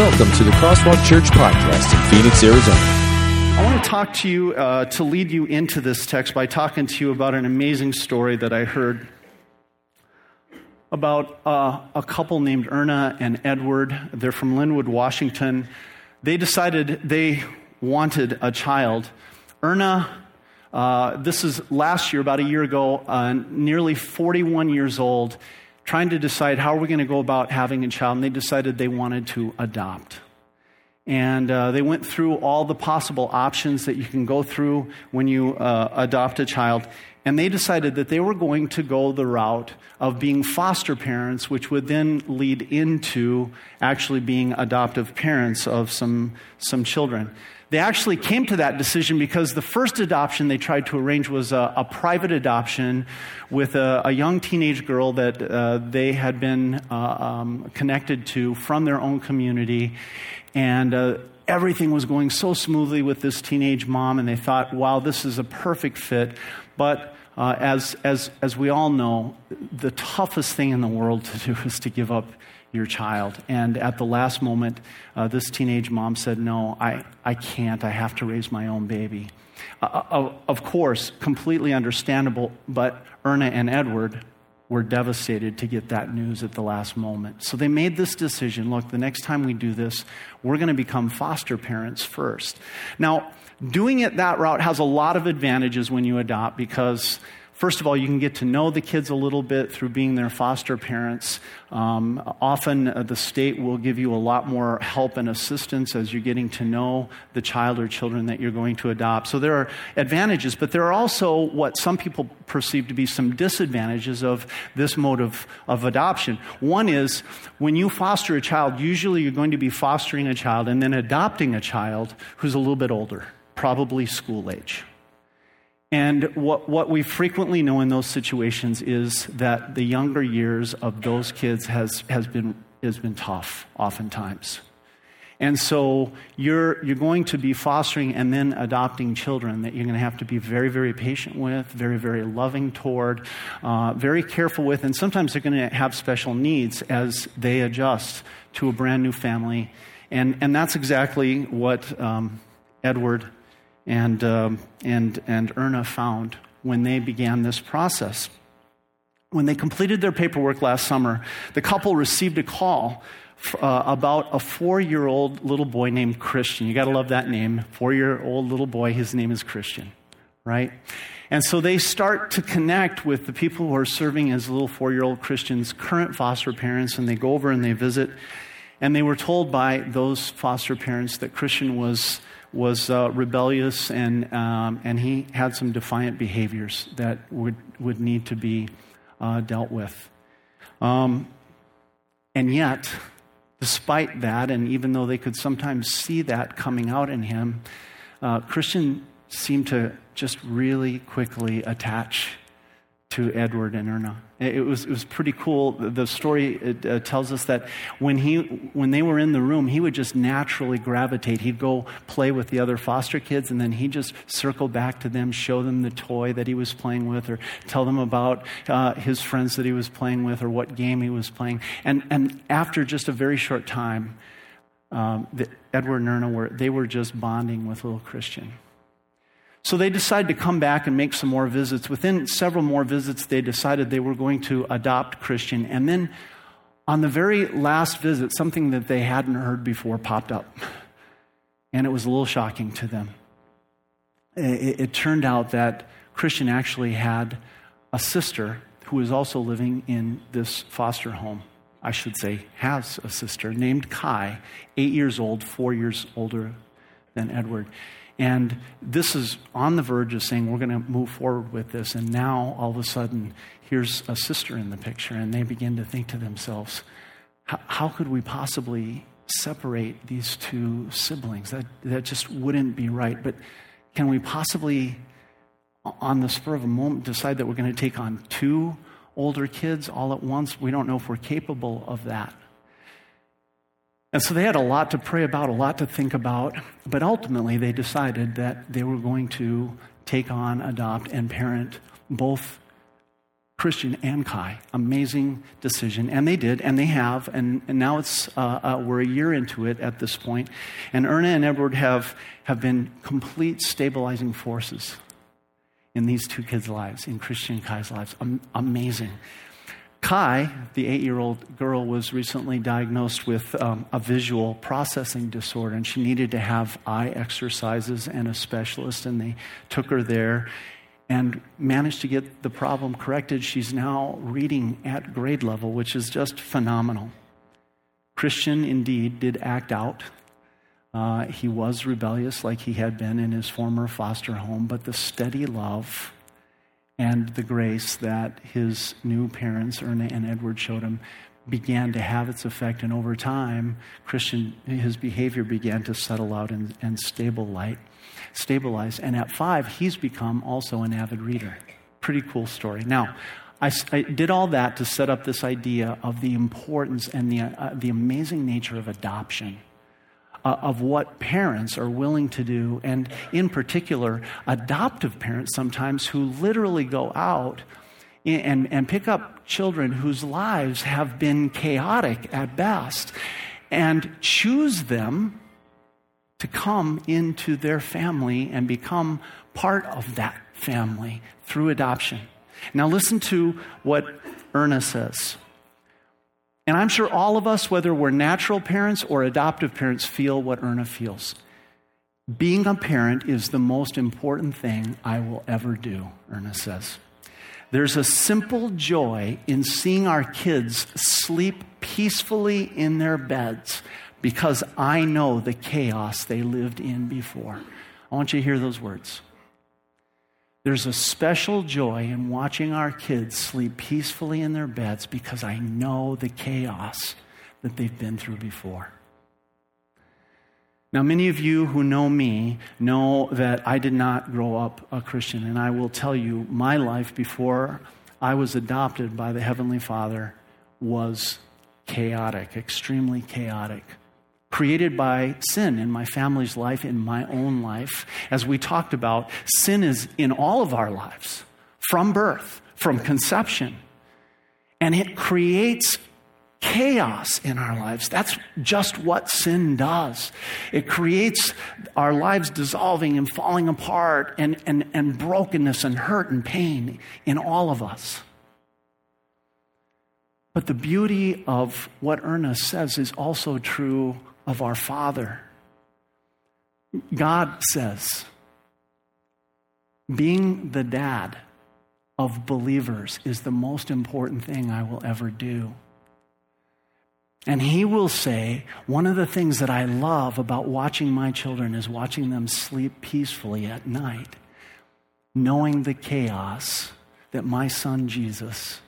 Welcome to the Crosswalk Church Podcast in Phoenix, Arizona. I want to talk to you uh, to lead you into this text by talking to you about an amazing story that I heard about uh, a couple named Erna and Edward. They're from Lynnwood, Washington. They decided they wanted a child. Erna, uh, this is last year, about a year ago, uh, nearly 41 years old trying to decide how are we going to go about having a child, and they decided they wanted to adopt. And uh, they went through all the possible options that you can go through when you uh, adopt a child. And they decided that they were going to go the route of being foster parents, which would then lead into actually being adoptive parents of some, some children. They actually came to that decision because the first adoption they tried to arrange was a, a private adoption with a, a, young teenage girl that uh, they had been uh, um, connected to from their own community. And uh, everything was going so smoothly with this teenage mom, and they thought, wow, this is a perfect fit. But uh, as, as, as we all know, the toughest thing in the world to do is to give up your child. And at the last moment, uh, this teenage mom said, No, I, I can't. I have to raise my own baby. Uh, uh of course, completely understandable, but Erna and Edward were devastated to get that news at the last moment. So they made this decision look, the next time we do this, we're going to become foster parents first. Now, doing it that route has a lot of advantages when you adopt because First of all, you can get to know the kids a little bit through being their foster parents. Um, often, uh, the state will give you a lot more help and assistance as you're getting to know the child or children that you're going to adopt. So, there are advantages, but there are also what some people perceive to be some disadvantages of this mode of, of adoption. One is when you foster a child, usually you're going to be fostering a child and then adopting a child who's a little bit older, probably school age. And what, what we frequently know in those situations is that the younger years of those kids has, has, been, has been tough, oftentimes. And so you're, you're going to be fostering and then adopting children that you're going to have to be very, very patient with, very, very loving toward, uh, very careful with, and sometimes they're going to have special needs as they adjust to a brand new family. And, and that's exactly what um, Edward and, um, and, and Erna found when they began this process. When they completed their paperwork last summer, the couple received a call uh, about a four year old little boy named Christian. You got to love that name. Four year old little boy, his name is Christian, right? And so they start to connect with the people who are serving as little four year old Christian's current foster parents, and they go over and they visit. And they were told by those foster parents that Christian was was uh, rebellious and, um, and he had some defiant behaviors that would, would need to be uh, dealt with. Um, and yet, despite that, and even though they could sometimes see that coming out in him, uh, Christian seemed to just really quickly attach to Edward and Erna. It was, it was pretty cool. The story it, uh, tells us that when, he, when they were in the room, he would just naturally gravitate. He'd go play with the other foster kids, and then he'd just circle back to them, show them the toy that he was playing with, or tell them about uh, his friends that he was playing with, or what game he was playing. And, and after just a very short time, um, the, Edward and Erna were, they were just bonding with little Christian. So they decided to come back and make some more visits. Within several more visits, they decided they were going to adopt Christian. And then on the very last visit, something that they hadn't heard before popped up. And it was a little shocking to them. It, it turned out that Christian actually had a sister who was also living in this foster home. I should say, has a sister named Kai, eight years old, four years older than Edward. And this is on the verge of saying, we're going to move forward with this. And now, all of a sudden, here's a sister in the picture. And they begin to think to themselves, how could we possibly separate these two siblings? That, that just wouldn't be right. But can we possibly, on the spur of a moment, decide that we're going to take on two older kids all at once? We don't know if we're capable of that. And so they had a lot to pray about, a lot to think about, but ultimately they decided that they were going to take on, adopt, and parent both Christian and Kai. Amazing decision. And they did, and they have. And, and now it's, uh, uh, we're a year into it at this point. And Erna and Edward have, have been complete stabilizing forces in these two kids' lives, in Christian and Kai's lives. Amazing. Kai, the eight year old girl, was recently diagnosed with um, a visual processing disorder, and she needed to have eye exercises and a specialist, and they took her there and managed to get the problem corrected. She's now reading at grade level, which is just phenomenal. Christian indeed did act out. Uh, he was rebellious like he had been in his former foster home, but the steady love and the grace that his new parents, Erna and Edward, showed him began to have its effect. And over time, Christian, his behavior began to settle out and, and stabilize stabilize. And at five, he's become also an avid reader. Pretty cool story. Now, I, I did all that to set up this idea of the importance and the, uh, the amazing nature of adoption. Uh, of what parents are willing to do, and in particular, adoptive parents sometimes who literally go out and, and pick up children whose lives have been chaotic at best and choose them to come into their family and become part of that family through adoption. Now, listen to what Erna says. And I'm sure all of us, whether we're natural parents or adoptive parents, feel what Erna feels. Being a parent is the most important thing I will ever do, Erna says. There's a simple joy in seeing our kids sleep peacefully in their beds because I know the chaos they lived in before. I want you to hear those words. There's a special joy in watching our kids sleep peacefully in their beds because I know the chaos that they've been through before. Now, many of you who know me know that I did not grow up a Christian, and I will tell you, my life before I was adopted by the Heavenly Father was chaotic, extremely chaotic created by sin in my family's life, in my own life. As we talked about, sin is in all of our lives from birth, from conception. And it creates chaos in our lives. That's just what sin does. It creates our lives dissolving and falling apart and, and, and brokenness and hurt and pain in all of us. But the beauty of what Erna's says is also true of our Father. God says, being the dad of believers is the most important thing I will ever do. And he will say, one of the things that I love about watching my children is watching them sleep peacefully at night, knowing the chaos that my son Jesus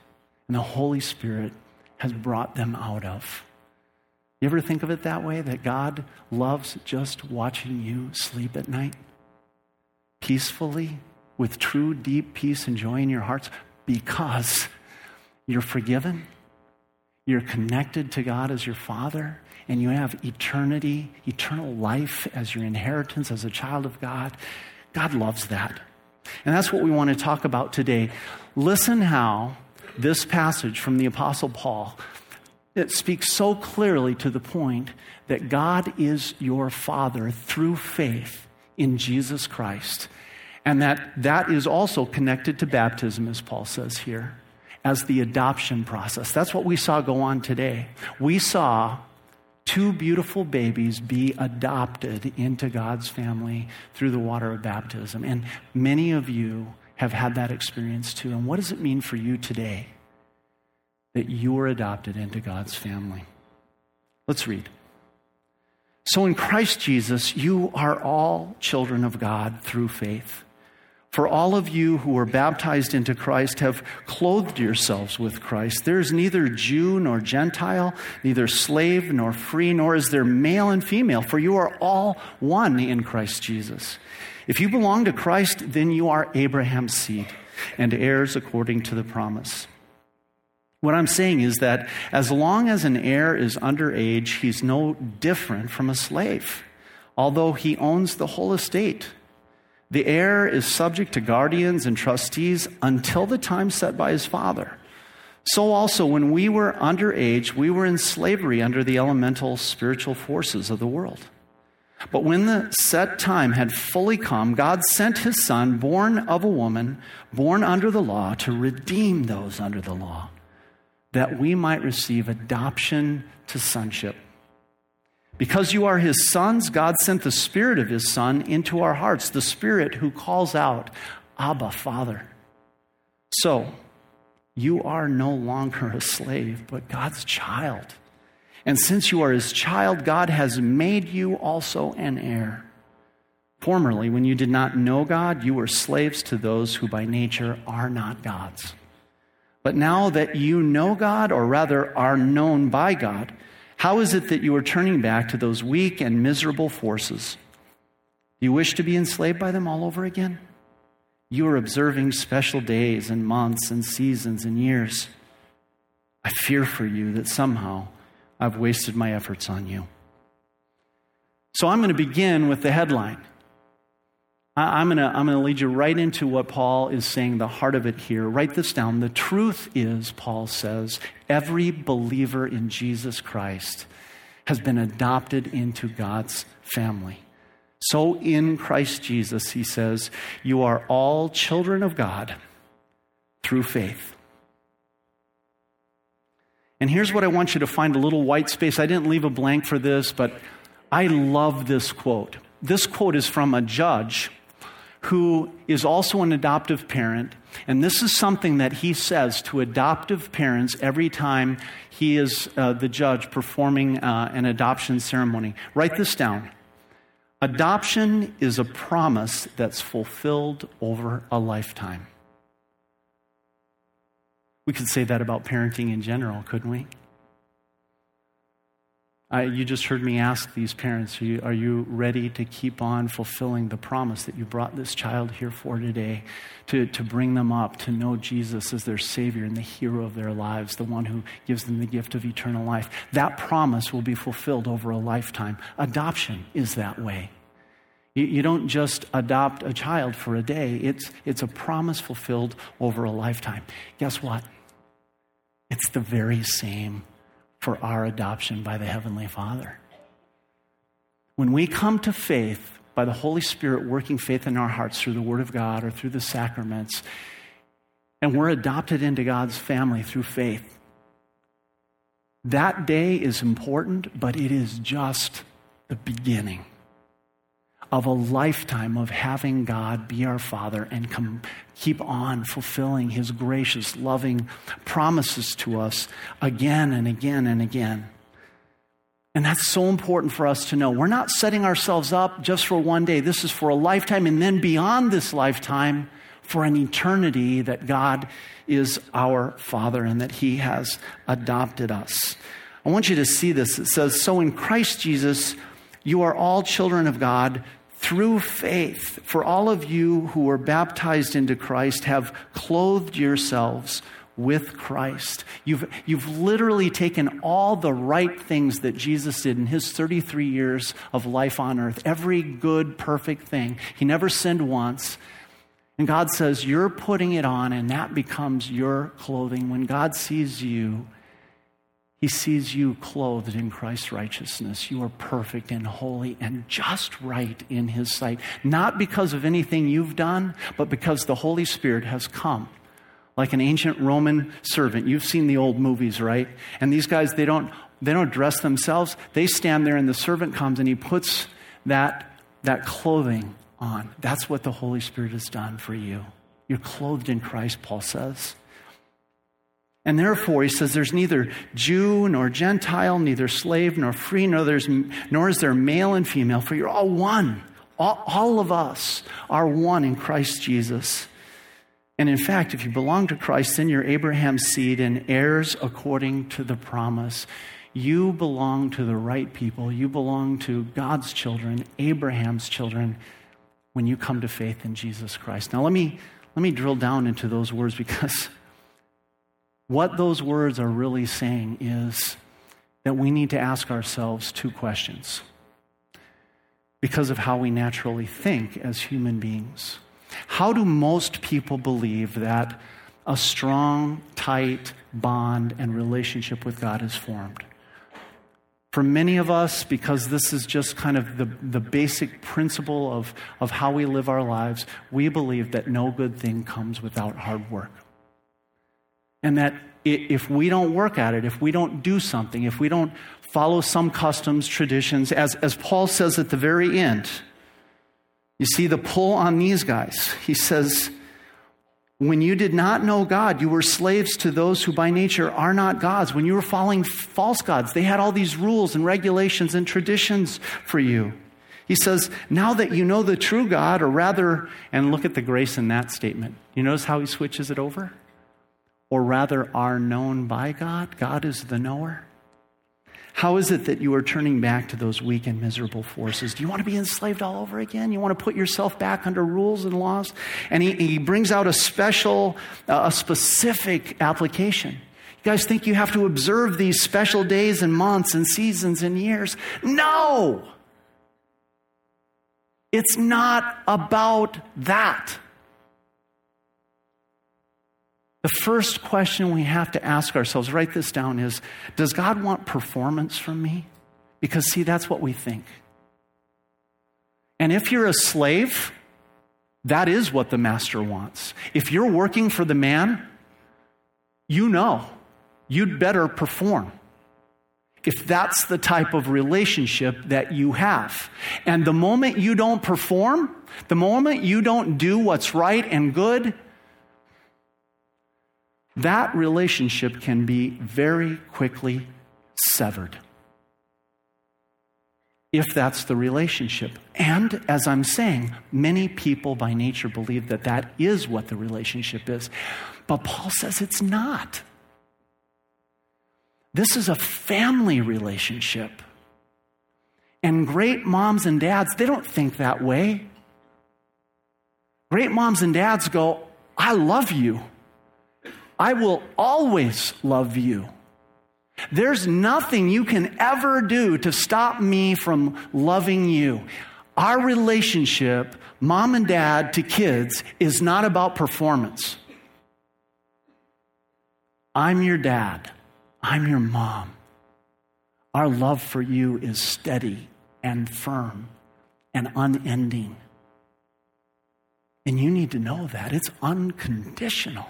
and the Holy Spirit has brought them out of. You ever think of it that way? That God loves just watching you sleep at night? Peacefully, with true, deep peace and joy in your hearts, because you're forgiven, you're connected to God as your Father, and you have eternity, eternal life as your inheritance as a child of God. God loves that. And that's what we want to talk about today. Listen how this passage from the Apostle Paul it speaks so clearly to the point that God is your Father through faith in Jesus Christ. And that that is also connected to baptism, as Paul says here, as the adoption process. That's what we saw go on today. We saw two beautiful babies be adopted into God's family through the water of baptism. And many of you have had that experience too. And what does it mean for you today? That you are adopted into God's family. Let's read. So in Christ Jesus, you are all children of God through faith. For all of you who are baptized into Christ have clothed yourselves with Christ. There is neither Jew nor Gentile, neither slave nor free, nor is there male and female, for you are all one in Christ Jesus. If you belong to Christ, then you are Abraham's seed and heirs according to the promise. What I'm saying is that as long as an heir is underage, he's no different from a slave, although he owns the whole estate. The heir is subject to guardians and trustees until the time set by his father. So also, when we were underage, we were in slavery under the elemental spiritual forces of the world. But when the set time had fully come, God sent his son, born of a woman, born under the law, to redeem those under the law, that we might receive adoption to sonship. Because you are his sons, God sent the Spirit of his Son into our hearts, the Spirit who calls out, Abba, Father. So, you are no longer a slave, but God's child. And since you are his child, God has made you also an heir. Formerly, when you did not know God, you were slaves to those who by nature are not God's. But now that you know God, or rather are known by God, how is it that you are turning back to those weak and miserable forces? You wish to be enslaved by them all over again? You are observing special days and months and seasons and years. I fear for you that somehow I've wasted my efforts on you. So I'm going to begin with the headline I'm going to I'm going to lead you right into what Paul is saying, the heart of it here. Write this down. The truth is, Paul says, every believer in Jesus Christ has been adopted into God's family. So in Christ Jesus, he says, you are all children of God through faith. And here's what I want you to find a little white space. I didn't leave a blank for this, but I love this quote. This quote is from a judge who is also an adoptive parent. And this is something that he says to adoptive parents every time he is uh, the judge performing uh, an adoption ceremony. Write this down. Adoption is a promise that's fulfilled over a lifetime. We could say that about parenting in general, couldn't we? You just heard me ask these parents are you, are you ready to keep on fulfilling the promise that you brought this child here for today? To, to bring them up, to know Jesus as their Savior and the hero of their lives, the one who gives them the gift of eternal life. That promise will be fulfilled over a lifetime. Adoption is that way. You, you don't just adopt a child for a day, it's, it's a promise fulfilled over a lifetime. Guess what? It's the very same for our adoption by the Heavenly Father. When we come to faith by the Holy Spirit working faith in our hearts through the Word of God or through the sacraments, and we're adopted into God's family through faith, that day is important, but it is just the beginning of a lifetime of having God be our Father and come, keep on fulfilling His gracious, loving promises to us again and again and again. And that's so important for us to know. We're not setting ourselves up just for one day. This is for a lifetime, and then beyond this lifetime, for an eternity that God is our Father and that He has adopted us. I want you to see this. It says, So in Christ Jesus, you are all children of God through faith, for all of you who were baptized into Christ have clothed yourselves with Christ. You've, you've literally taken all the right things that Jesus did in his 33 years of life on earth, every good, perfect thing. He never sinned once. And God says, You're putting it on, and that becomes your clothing. When God sees you, he sees you clothed in Christ's righteousness. You are perfect and holy and just right in His sight. Not because of anything you've done, but because the Holy Spirit has come. Like an ancient Roman servant. You've seen the old movies, right? And these guys, they don't, they don't dress themselves. They stand there and the servant comes and he puts that, that clothing on. That's what the Holy Spirit has done for you. You're clothed in Christ, Paul says. And therefore, he says, there's neither Jew nor Gentile, neither slave nor free, nor, there's, nor is there male and female, for you're all one. All, all of us are one in Christ Jesus. And in fact, if you belong to Christ, then you're Abraham's seed and heirs according to the promise. You belong to the right people. You belong to God's children, Abraham's children, when you come to faith in Jesus Christ. Now, let me, let me drill down into those words because what those words are really saying is that we need to ask ourselves two questions. because of how we naturally think as human beings. How do most people believe that a strong, tight bond and relationship with God is formed? For many of us, because this is just kind of the, the basic principle of, of how we live our lives, we believe that no good thing comes without hard work. And that if we don't work at it, if we don't do something, if we don't follow some customs, traditions, as, as Paul says at the very end, you see the pull on these guys. He says, when you did not know God, you were slaves to those who by nature are not gods. When you were following false gods, they had all these rules and regulations and traditions for you. He says, now that you know the true God, or rather, and look at the grace in that statement. You notice how he switches it over? Or rather, are known by God. God is the knower. How is it that you are turning back to those weak and miserable forces? Do you want to be enslaved all over again? You want to put yourself back under rules and laws? And he, he brings out a special, uh, a specific application. You guys think you have to observe these special days and months and seasons and years? No! It's not about that. The first question we have to ask ourselves, write this down, is Does God want performance from me? Because, see, that's what we think. And if you're a slave, that is what the master wants. If you're working for the man, you know you'd better perform. If that's the type of relationship that you have. And the moment you don't perform, the moment you don't do what's right and good, that relationship can be very quickly severed. If that's the relationship. And as I'm saying, many people by nature believe that that is what the relationship is. But Paul says it's not. This is a family relationship. And great moms and dads, they don't think that way. Great moms and dads go, I love you. I will always love you. There's nothing you can ever do to stop me from loving you. Our relationship, mom and dad to kids, is not about performance. I'm your dad. I'm your mom. Our love for you is steady and firm and unending. And you need to know that it's unconditional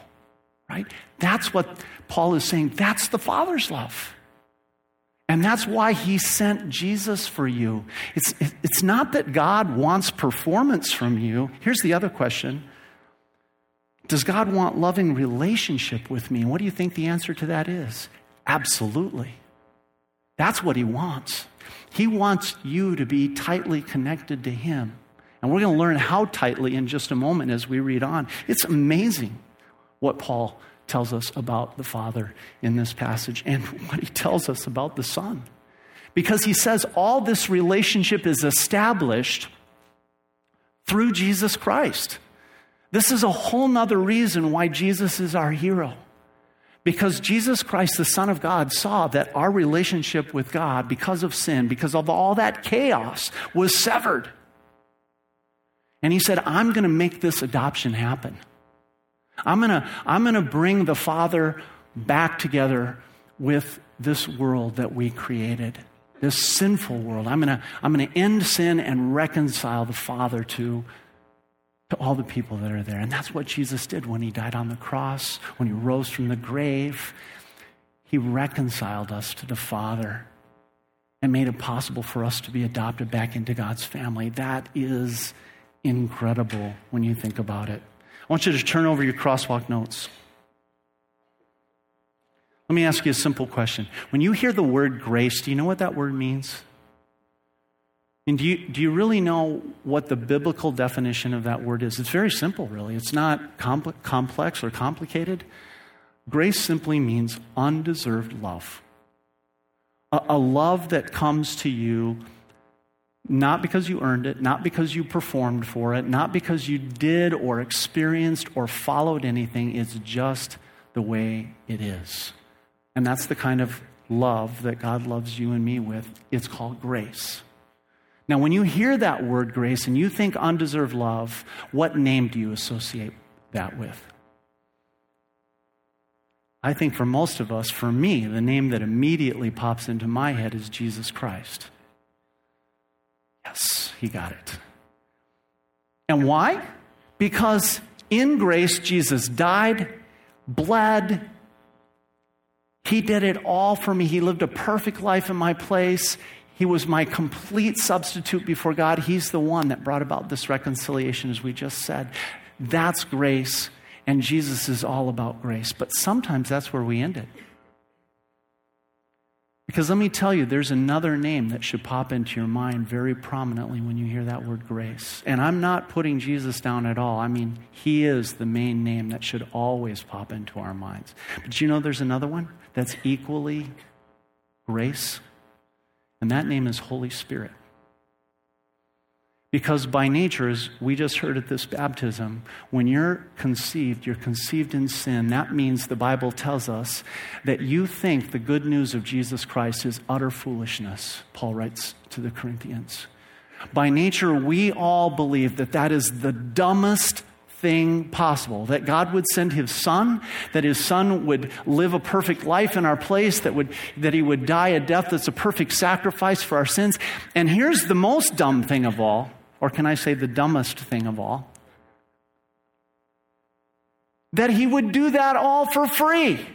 right? That's what Paul is saying. That's the Father's love. And that's why he sent Jesus for you. It's, it's not that God wants performance from you. Here's the other question Does God want loving relationship with me? what do you think the answer to that is? Absolutely. That's what he wants. He wants you to be tightly connected to him. And we're going to learn how tightly in just a moment as we read on. It's amazing what Paul tells us about the Father in this passage and what he tells us about the Son. Because he says all this relationship is established through Jesus Christ. This is a whole nother reason why Jesus is our hero. Because Jesus Christ, the Son of God, saw that our relationship with God, because of sin, because of all that chaos, was severed. And he said, I'm going to make this adoption happen. I'm going to I'm going to bring the Father back together with this world that we created, this sinful world. I'm going to I'm going to end sin and reconcile the Father to, to all the people that are there. And that's what Jesus did when he died on the cross, when he rose from the grave. He reconciled us to the Father and made it possible for us to be adopted back into God's family. That is incredible when you think about it. I want you to turn over your crosswalk notes. Let me ask you a simple question. When you hear the word grace, do you know what that word means? And do you, do you really know what the biblical definition of that word is? It's very simple, really. It's not compl- complex or complicated. Grace simply means undeserved love. A, a love that comes to you not because you earned it, not because you performed for it, not because you did or experienced or followed anything. It's just the way it is. And that's the kind of love that God loves you and me with. It's called grace. Now, when you hear that word grace and you think undeserved love, what name do you associate that with? I think for most of us, for me, the name that immediately pops into my head is Jesus Christ. Yes, he got it. And why? Because in grace, Jesus died, bled, he did it all for me. He lived a perfect life in my place. He was my complete substitute before God. He's the one that brought about this reconciliation, as we just said. That's grace, and Jesus is all about grace. But sometimes that's where we end it. Because let me tell you, there's another name that should pop into your mind very prominently when you hear that word grace. And I'm not putting Jesus down at all. I mean, he is the main name that should always pop into our minds. But you know there's another one that's equally grace? And that name is Holy Spirit. Because by nature, as we just heard at this baptism, when you're conceived, you're conceived in sin. That means the Bible tells us that you think the good news of Jesus Christ is utter foolishness, Paul writes to the Corinthians. By nature, we all believe that that is the dumbest thing possible that God would send his son, that his son would live a perfect life in our place, that, would, that he would die a death that's a perfect sacrifice for our sins. And here's the most dumb thing of all or can I say the dumbest thing of all? That he would do that all for free.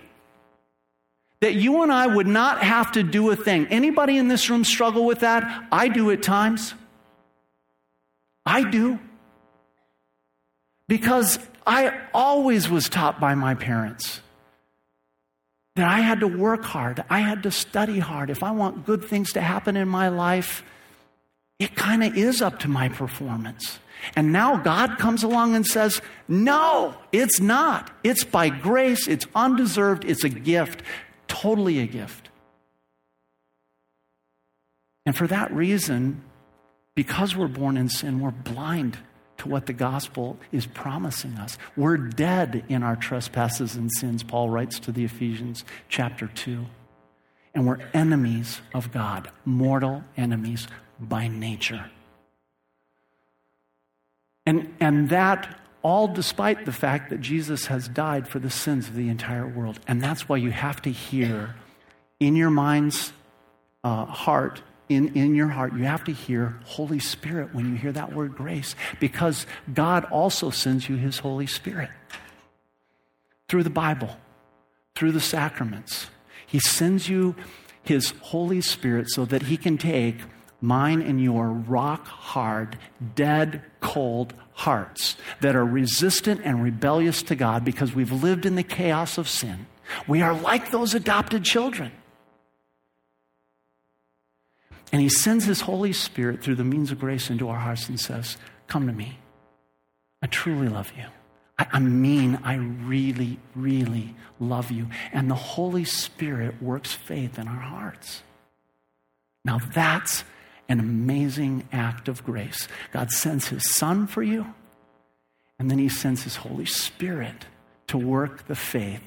That you and I would not have to do a thing. Anybody in this room struggle with that? I do at times. I do. Because I always was taught by my parents that I had to work hard, I had to study hard. If I want good things to happen in my life, it kind of is up to my performance. And now God comes along and says, No, it's not. It's by grace, it's undeserved, it's a gift, totally a gift. And for that reason, because we're born in sin, we're blind to what the gospel is promising us. We're dead in our trespasses and sins, Paul writes to the Ephesians chapter 2. And we're enemies of God, mortal enemies by nature. And, and that all despite the fact that Jesus has died for the sins of the entire world. And that's why you have to hear in your mind's uh, heart, in, in your heart, you have to hear Holy Spirit when you hear that word grace, because God also sends you His Holy Spirit through the Bible, through the sacraments. He sends you His Holy Spirit so that He can take mine and your rock hard, dead, cold hearts that are resistant and rebellious to God because we've lived in the chaos of sin. We are like those adopted children. And He sends His Holy Spirit through the means of grace into our hearts and says, Come to me. I truly love you. I, mean, I really, really love you. And the Holy Spirit works faith in our hearts. Now that's an amazing act of grace. God sends his Son for you, and then he sends his Holy Spirit to work the faith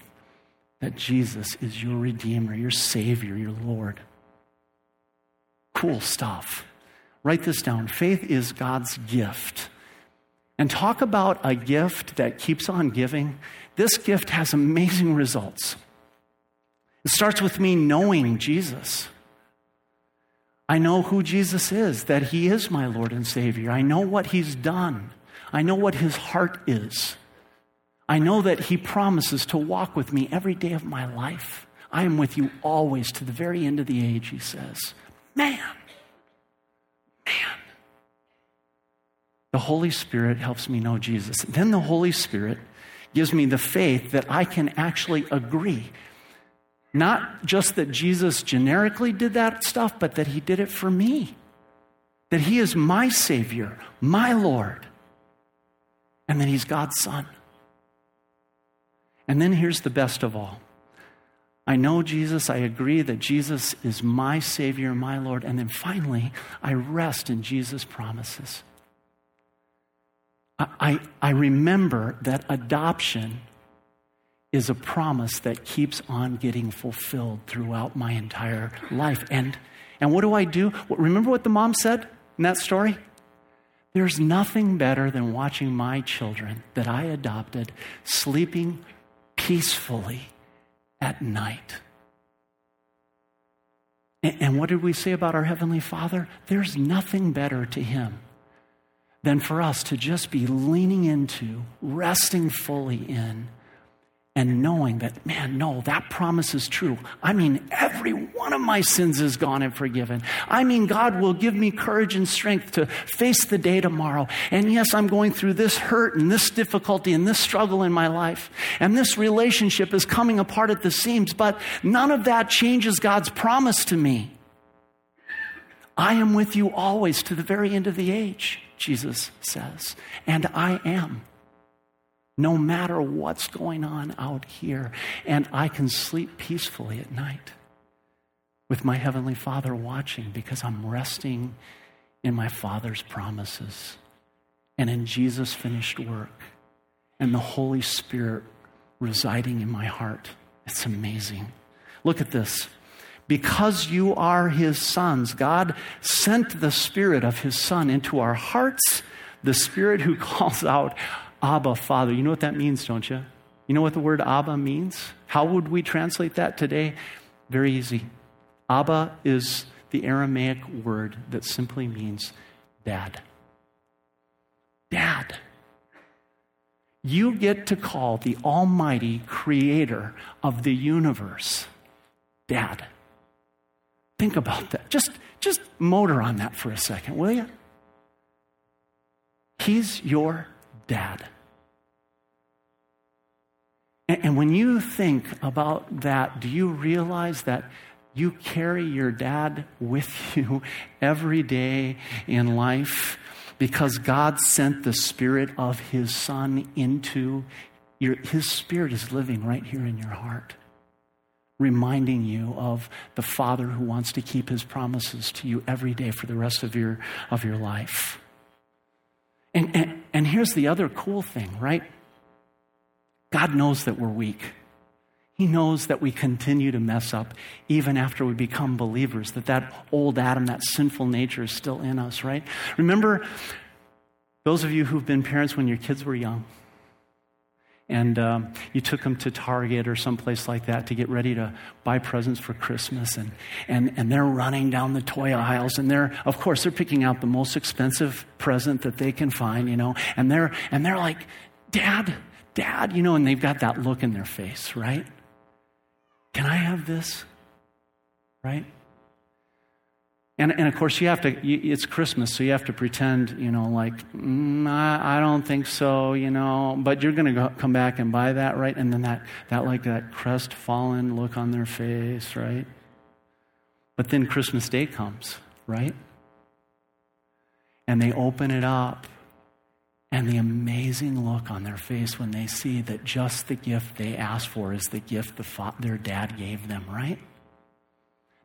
that Jesus is your Redeemer, your Savior, your Lord. Cool stuff. Write this down. Faith is God's gift. And talk about a gift that keeps on giving. This gift has amazing results. It starts with me knowing Jesus. I know who Jesus is, that he is my Lord and Savior. I know what he's done. I know what his heart is. I know that he promises to walk with me every day of my life. I am with you always to the very end of the age, he says. Man, man. The Holy Spirit helps me know Jesus. Then the Holy Spirit gives me the faith that I can actually agree not just that Jesus generically did that stuff, but that he did it for me. That he is my Savior, my Lord, and that he's God's Son. And then here's the best of all I know Jesus, I agree that Jesus is my Savior, my Lord, and then finally, I rest in Jesus' promises. I, I, remember that adoption is a promise that keeps on getting fulfilled throughout my entire life. And, and what do I do? Remember what the mom said? in that story? There's nothing better than watching my children that I adopted sleeping peacefully at night. And what did we say about our Heavenly Father? There's nothing better to Him than for us to just be leaning into, resting fully in, and knowing that, man, no, that promise is true. I mean, every one of my sins is gone and forgiven. I mean, God will give me courage and strength to face the day tomorrow. And yes, I'm going through this hurt and this difficulty and this struggle in my life. And this relationship is coming apart at the seams, but none of that changes God's promise to me. I am with you always to the very end of the age, Jesus says. And I am no matter what's going on out here. And I can sleep peacefully at night with my Heavenly Father watching because I'm resting in my Father's promises and in Jesus' finished work and the Holy Spirit residing in my heart. It's amazing. Look at this. Because you are His sons, God sent the Spirit of His Son into our hearts, the Spirit who calls out, Abba, Father. You know what that means, don't you? You know what the word Abba means? How would we translate that today? Very easy. Abba is the Aramaic word that simply means dad. Dad. You get to call the Almighty Creator of the universe Dad. Think about that. Just, just motor on that for a second, will you? He's your dad. And when you think about that, do you realize that you carry your dad with you every day in life because God sent the Spirit of His Son into your, His Spirit is living right here in your heart, reminding you of the Father who wants to keep His promises to you every day for the rest of your, of your life. And, and, and here's the other cool thing, right? God knows that we're weak. He knows that we continue to mess up even after we become believers, that that old Adam, that sinful nature is still in us, right? Remember those of you who've been parents when your kids were young and um, you took them to Target or someplace like that to get ready to buy presents for Christmas, and, and, and they're running down the toy aisles, and they're, of course, they're picking out the most expensive present that they can find, you know, and they're, and they're like, Dad, Dad, you know, and they've got that look in their face, right? Can I have this? Right? And, and of course, you have to, you, it's Christmas, so you have to pretend, you know, like, mm, I, I, don't think so, you know, but you're going to come back and buy that, right? And then that, that, like, that crestfallen look on their face, right? But then Christmas Day comes, right? And they open it up, and the amazing look on their face when they see that just the gift they asked for is the gift the fa- their dad gave them, right?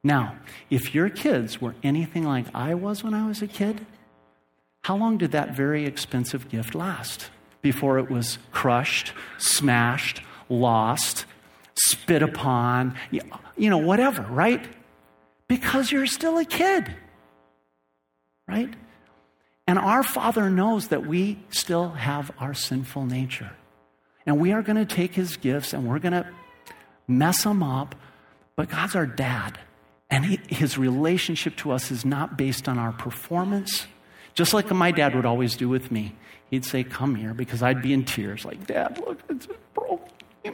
Now, if your kids were anything like I was when I was a kid, how long did that very expensive gift last before it was crushed, smashed, lost, spit upon, you know, whatever, right? Because you're still a kid, right? And our Father knows that we still have our sinful nature. And we are going to take His gifts and we're going to mess them up, but God's our dad. And he, his relationship to us is not based on our performance. Just like my dad would always do with me. He'd say, Come here, because I'd be in tears, like, Dad, look, it's broke.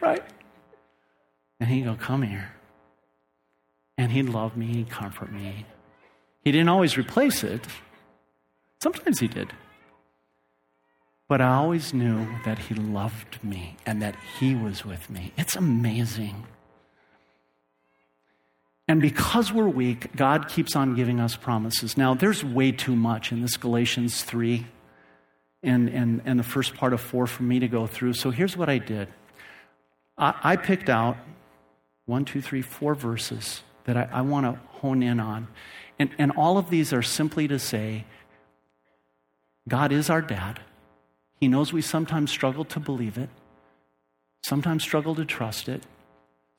right? And he'd go, Come here. And he'd love me, he'd comfort me. He didn't always replace it, sometimes he did. But I always knew that he loved me and that he was with me. It's amazing. And because we're weak, God keeps on giving us promises. Now, there's way too much in this Galatians 3 and, and, and the first part of 4 for me to go through. So here's what I did I, I picked out one, two, three, four verses that I, I want to hone in on. And, and all of these are simply to say God is our dad. He knows we sometimes struggle to believe it, sometimes struggle to trust it,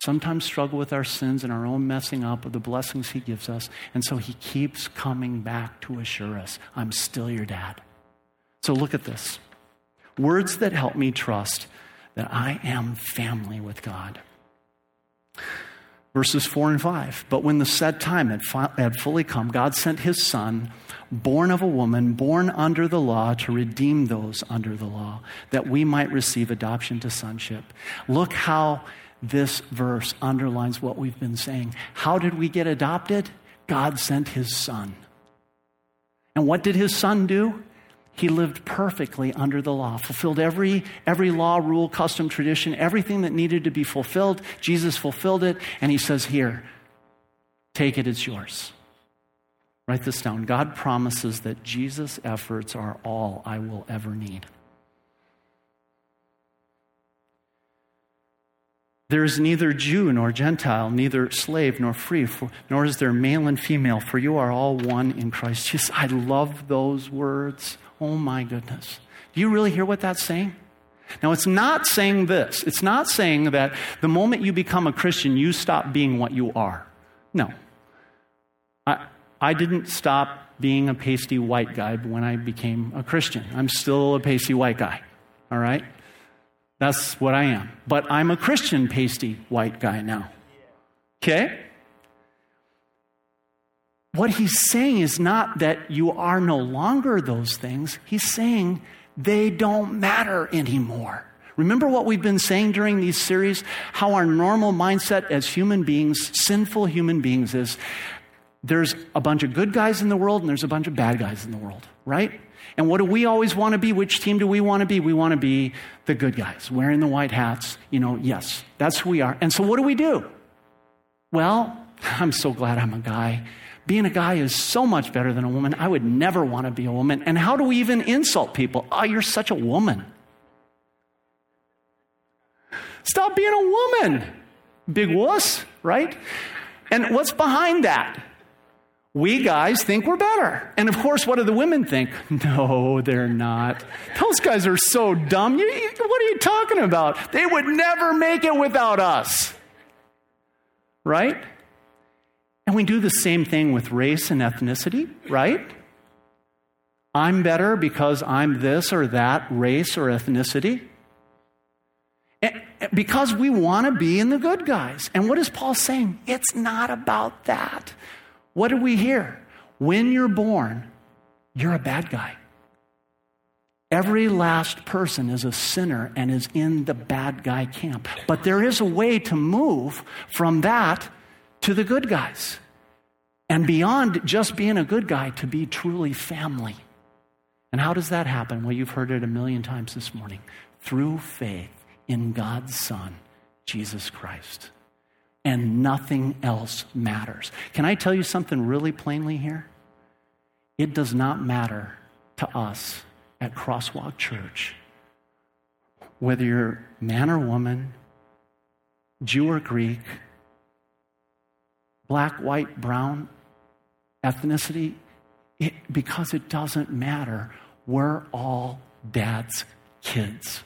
sometimes struggle with our sins and our own messing up of the blessings He gives us. And so He keeps coming back to assure us, I'm still your dad. So look at this words that help me trust that I am family with God. Verses 4 and 5. But when the set time had, fi- had fully come, God sent his son, born of a woman, born under the law, to redeem those under the law, that we might receive adoption to sonship. Look how this verse underlines what we've been saying. How did we get adopted? God sent his son. And what did his son do? He lived perfectly under the law, fulfilled every, every law, rule, custom, tradition, everything that needed to be fulfilled. Jesus fulfilled it, and he says, Here, take it, it's yours. Write this down. God promises that Jesus' efforts are all I will ever need. There is neither Jew nor Gentile, neither slave nor free, for, nor is there male and female, for you are all one in Christ Jesus. I love those words. Oh my goodness. Do you really hear what that's saying? Now, it's not saying this. It's not saying that the moment you become a Christian, you stop being what you are. No. I, I didn't stop being a pasty white guy when I became a Christian. I'm still a pasty white guy. All right? That's what I am. But I'm a Christian pasty white guy now. Okay? What he's saying is not that you are no longer those things, he's saying they don't matter anymore. Remember what we've been saying during these series? How our normal mindset as human beings, sinful human beings, is there's a bunch of good guys in the world and there's a bunch of bad guys in the world, right? And what do we always want to be? Which team do we want to be? We want to be the good guys, wearing the white hats. You know, yes, that's who we are. And so what do we do? Well, I'm so glad I'm a guy. Being a guy is so much better than a woman. I would never want to be a woman. And how do we even insult people? Oh, you're such a woman. Stop being a woman. Big wuss, right? And what's behind that? We guys think we're better. And of course, what do the women think? No, they're not. Those guys are so dumb. You, what are you talking about? They would never make it without us. Right? And we do the same thing with race and ethnicity, right? I'm better because I'm this or that race or ethnicity. Because we want to be in the good guys. And what is Paul saying? It's not about that. What do we hear? When you're born, you're a bad guy. Every last person is a sinner and is in the bad guy camp. But there is a way to move from that to the good guys. And beyond just being a good guy, to be truly family. And how does that happen? Well, you've heard it a million times this morning through faith in God's Son, Jesus Christ and nothing else matters. Can I tell you something really plainly here? It does not matter to us at Crosswalk Church whether you're man or woman, Jew or Greek, black, white, brown, ethnicity, it, because it doesn't matter. We're all dad's kids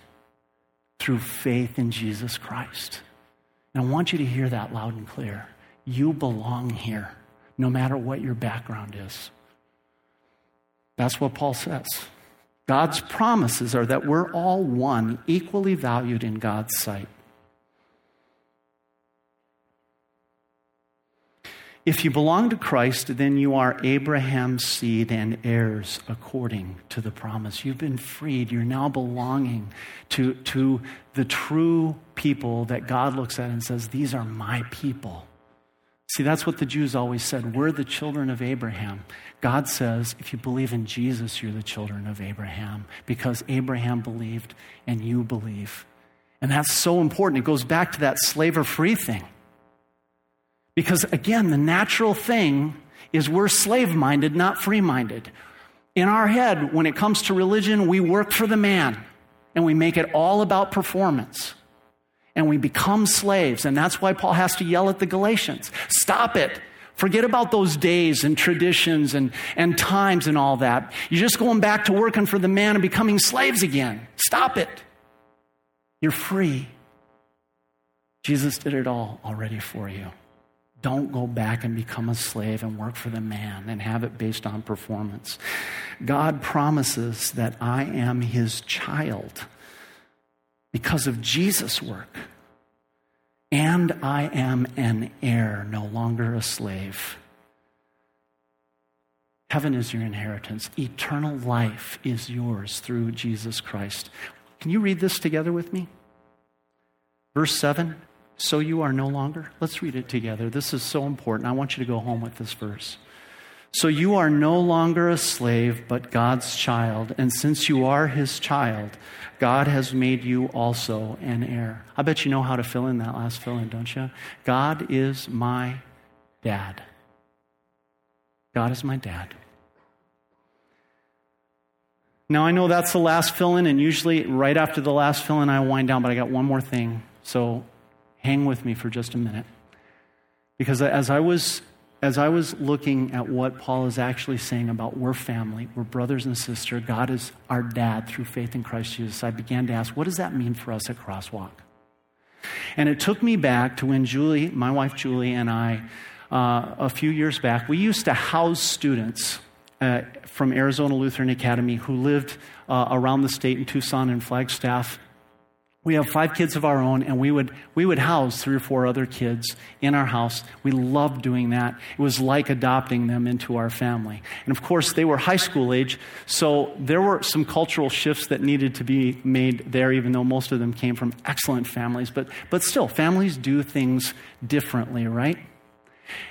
through faith in Jesus Christ. And I want you to hear that loud and clear. You belong here, no matter what your background is. That's what Paul says. God's promises are that we're all one, equally valued in God's sight. If you belong to Christ, then you are Abraham's seed and heirs according to the promise. You've been freed. You're now belonging to, to the true people that God looks at and says, These are my people. See, that's what the Jews always said. We're the children of Abraham. God says, if you believe in Jesus, you're the children of Abraham because Abraham believed and you believe. And that's so important. It goes back to that slave or free thing. Because again, the natural thing is we're slave minded, not free minded. In our head, when it comes to religion, we work for the man and we make it all about performance. And we become slaves. And that's why Paul has to yell at the Galatians stop it. Forget about those days and traditions and, and times and all that. You're just going back to working for the man and becoming slaves again. Stop it. You're free. Jesus did it all already for you. Don't go back and become a slave and work for the man and have it based on performance. God promises that I am his child because of Jesus' work. And I am an heir, no longer a slave. Heaven is your inheritance. Eternal life is yours through Jesus Christ. Can you read this together with me? Verse 7 So you are no longer. Let's read it together. This is so important. I want you to go home with this verse. So you are no longer a slave, but God's child. And since you are his child, God has made you also an heir. I bet you know how to fill in that last fill in, don't you? God is my dad. God is my dad. Now, I know that's the last fill in, and usually right after the last fill in, I wind down, but I got one more thing. So hang with me for just a minute. Because as I was as I was looking at what Paul is actually saying about we're family, we're brothers and sisters, God is our dad through faith in Christ Jesus, I began to ask, what does that mean for us at Crosswalk? And it took me back to when Julie, my wife Julie, and I, uh, a few years back, we used to house students uh, from Arizona Lutheran Academy who lived uh, around the state in Tucson and Flagstaff we have five kids of our own, and we would, we would house three or four other kids in our house. We loved doing that. It was like adopting them into our family. And of course, they were high school age, so there were some cultural shifts that needed to be made there, even though most of them came from excellent families. But, but still, families do things differently, right?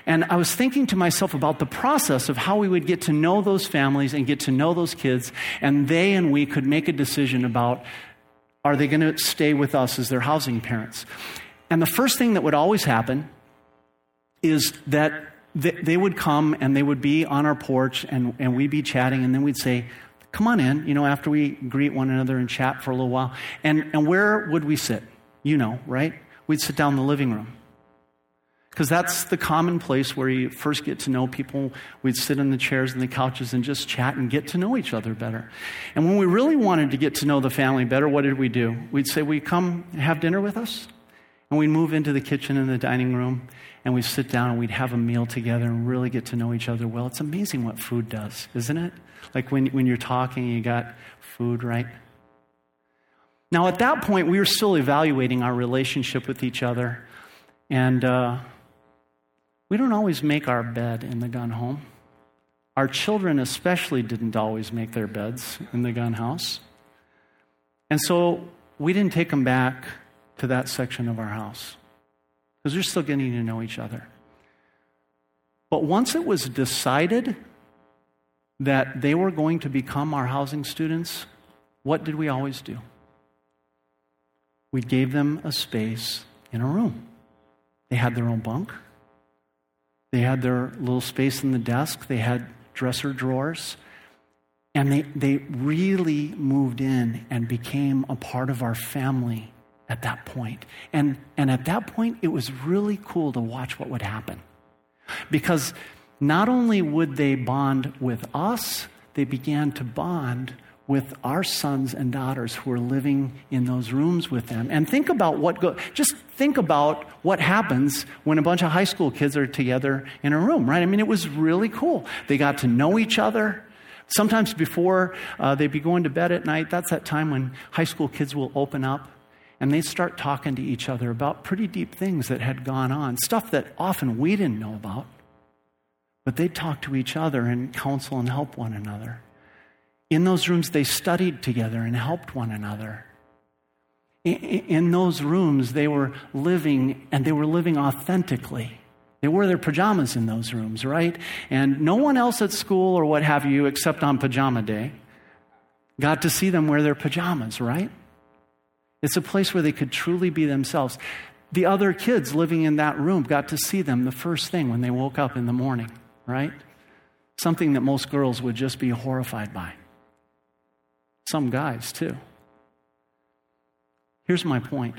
And I was thinking to myself about the process of how we would get to know those families and get to know those kids, and they and we could make a decision about are they going to stay with us as their housing parents? And the first thing that would always happen is that they would come and they would be on our porch and, and we'd be chatting, and then we'd say, Come on in, you know, after we greet one another and chat for a little while. And, and where would we sit? You know, right? We'd sit down in the living room. Because that's the common place where you first get to know people. We'd sit on the chairs and the couches and just chat and get to know each other better. And when we really wanted to get to know the family better, what did we do? We'd say, Will you come have dinner with us? And we'd move into the kitchen and the dining room and we'd sit down and we'd have a meal together and really get to know each other well. It's amazing what food does, isn't it? Like when, when you're talking, you got food, right? Now, at that point, we were still evaluating our relationship with each other. And, uh, we don't always make our bed in the gun home. Our children, especially, didn't always make their beds in the gun house. And so we didn't take them back to that section of our house because we're still getting to know each other. But once it was decided that they were going to become our housing students, what did we always do? We gave them a space in a room. They had their own bunk, they had their little space in the desk, they had dresser drawers, and they, they really moved in and became a part of our family at that point. And, and at that point, it was really cool to watch what would happen. Because not only would they bond with us, they began to bond with our sons and daughters who are living in those rooms with them. And think about what go, just think about what happens when a bunch of high school kids are together in a room, right? I mean, it was really cool. They got to know each other. Sometimes before uh, they'd be going to bed at night, that's that time when high school kids will open up and they start talking to each other about pretty deep things that had gone on, stuff that often we didn't know about. But they'd talk to each other and counsel and help one another. In those rooms, they studied together and helped one another. In those rooms, they were living and they were living authentically. They wore their pajamas in those rooms, right? And no one else at school or what have you, except on pajama day, got to see them wear their pajamas, right? It's a place where they could truly be themselves. The other kids living in that room got to see them the first thing when they woke up in the morning, right? Something that most girls would just be horrified by. Some guys, too. Here's my point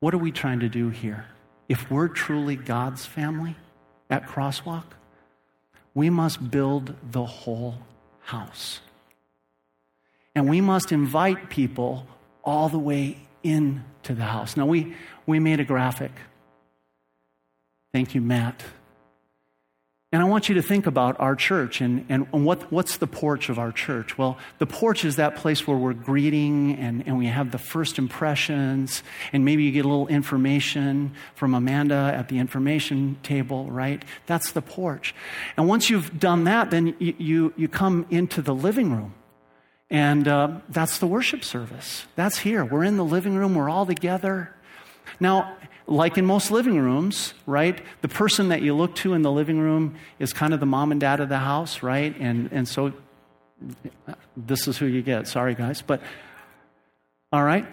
what are we trying to do here? If we're truly God's family at Crosswalk, we must build the whole house. And we must invite people all the way into the house. Now, we, we made a graphic. Thank you, Matt. And I want you to think about our church and, and what, what's the porch of our church? Well, the porch is that place where we're greeting and, and we have the first impressions, and maybe you get a little information from Amanda at the information table, right? That's the porch. And once you've done that, then you, you, you come into the living room. And uh, that's the worship service. That's here. We're in the living room, we're all together. Now, like in most living rooms, right? The person that you look to in the living room is kind of the mom and dad of the house, right? And, and so this is who you get. Sorry, guys. But, all right.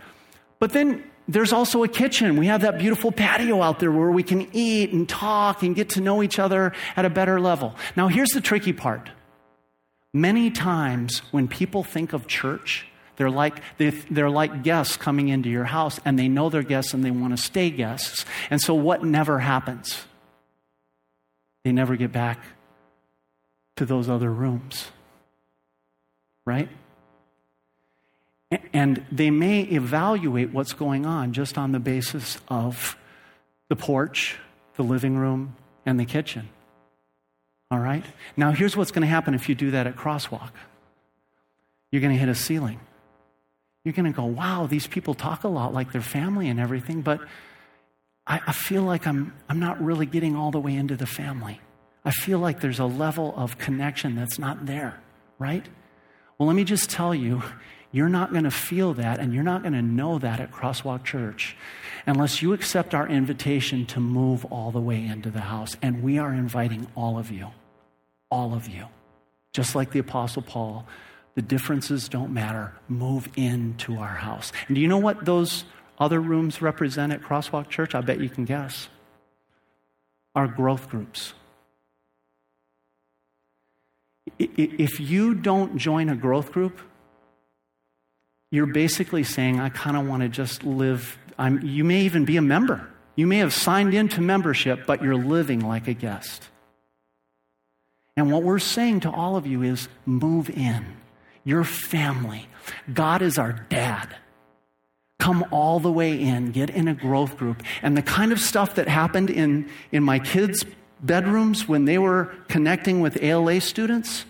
But then there's also a kitchen. We have that beautiful patio out there where we can eat and talk and get to know each other at a better level. Now, here's the tricky part. Many times when people think of church, they're like, they're like guests coming into your house, and they know they're guests and they want to stay guests. And so, what never happens? They never get back to those other rooms. Right? And they may evaluate what's going on just on the basis of the porch, the living room, and the kitchen. All right? Now, here's what's going to happen if you do that at Crosswalk you're going to hit a ceiling. You're going to go, wow, these people talk a lot like their family and everything, but I, I, feel like I'm, I'm not really getting all the way into the family. I feel like there's a level of connection that's not there, right? Well, let me just tell you, you're not going to feel that and you're not going to know that at Crosswalk Church unless you accept our invitation to move all the way into the house. And we are inviting all of you, all of you, just like the Apostle Paul the differences don't matter. Move into our house. And do you know what those other rooms represent at Crosswalk Church? I bet you can guess. Our growth groups. If you don't join a growth group, you're basically saying, I kind of want to just live. I'm, you may even be a member. You may have signed into membership, but you're living like a guest. And what we're saying to all of you is move in your family. God is our dad. Come all the way in, get in a growth group. And the kind of stuff that happened in, in my kids' bedrooms when they were connecting with ALA students,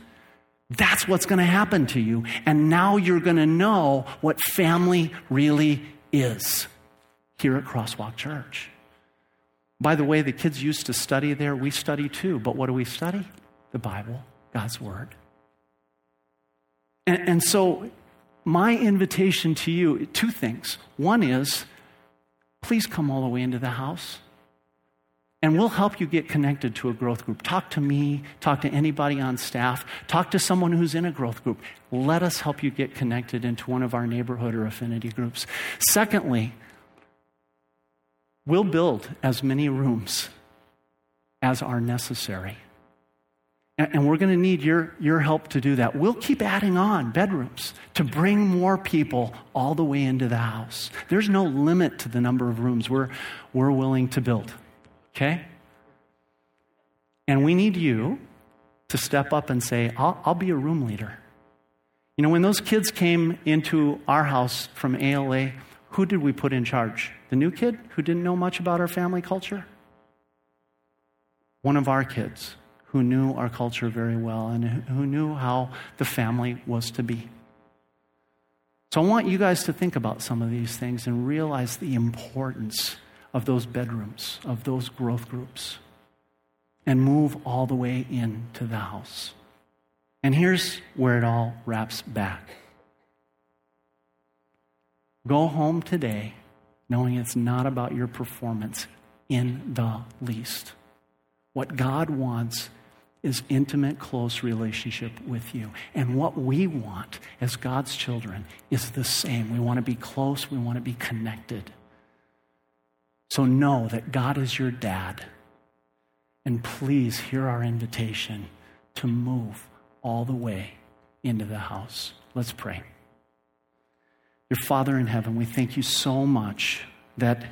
that's what's going to happen to you. And now you're going to know what family really is here at Crosswalk Church. By the way, the kids used to study there. We study too. But what do we study? The Bible, God's Word. And, and so, my invitation to you two things. One is, please come all the way into the house. And we'll help you get connected to a growth group. Talk to me, talk to anybody on staff, talk to someone who's in a growth group. Let us help you get connected into one of our neighborhood or affinity groups. Secondly, we'll build as many rooms as are necessary. And we're going to need your, your help to do that. We'll keep adding on bedrooms to bring more people all the way into the house. There's no limit to the number of rooms we're, we're willing to build. Okay? And we need you to step up and say, I'll, I'll be a room leader. You know, when those kids came into our house from ALA, who did we put in charge? The new kid who didn't know much about our family culture? One of our kids who knew our culture very well and who knew how the family was to be. So I want you guys to think about some of these things and realize the importance of those bedrooms, of those growth groups, and move all the way into the house. And here's where it all wraps back. Go home today knowing it's not about your performance in the least. What God wants is intimate, close relationship with you. And what we want as God's children is the same. We want to be close, we want to be connected. So know that God is your dad. And please hear our invitation to move all the way into the house. Let's pray. Your Father in heaven, we thank you so much that,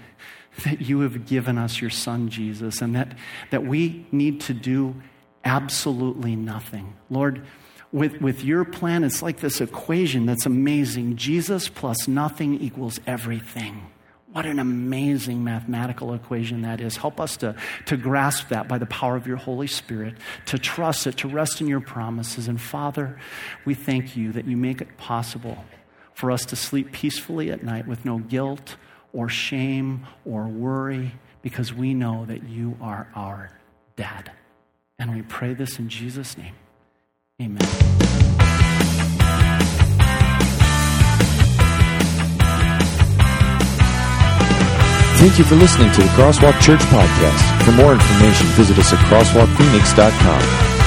that you have given us your Son, Jesus, and that, that we need to do absolutely nothing. Lord, with, with your plan, it's like this equation that's amazing Jesus plus nothing equals everything. What an amazing mathematical equation that is. Help us to, to grasp that by the power of your Holy Spirit, to trust it, to rest in your promises. And Father, we thank you that you make it possible for us to sleep peacefully at night with no guilt or shame or worry because we know that you are our dad. And we pray this in Jesus' name. Amen. Thank you for listening to the Crosswalk Church Podcast. For more information, visit us at crosswalkphoenix.com.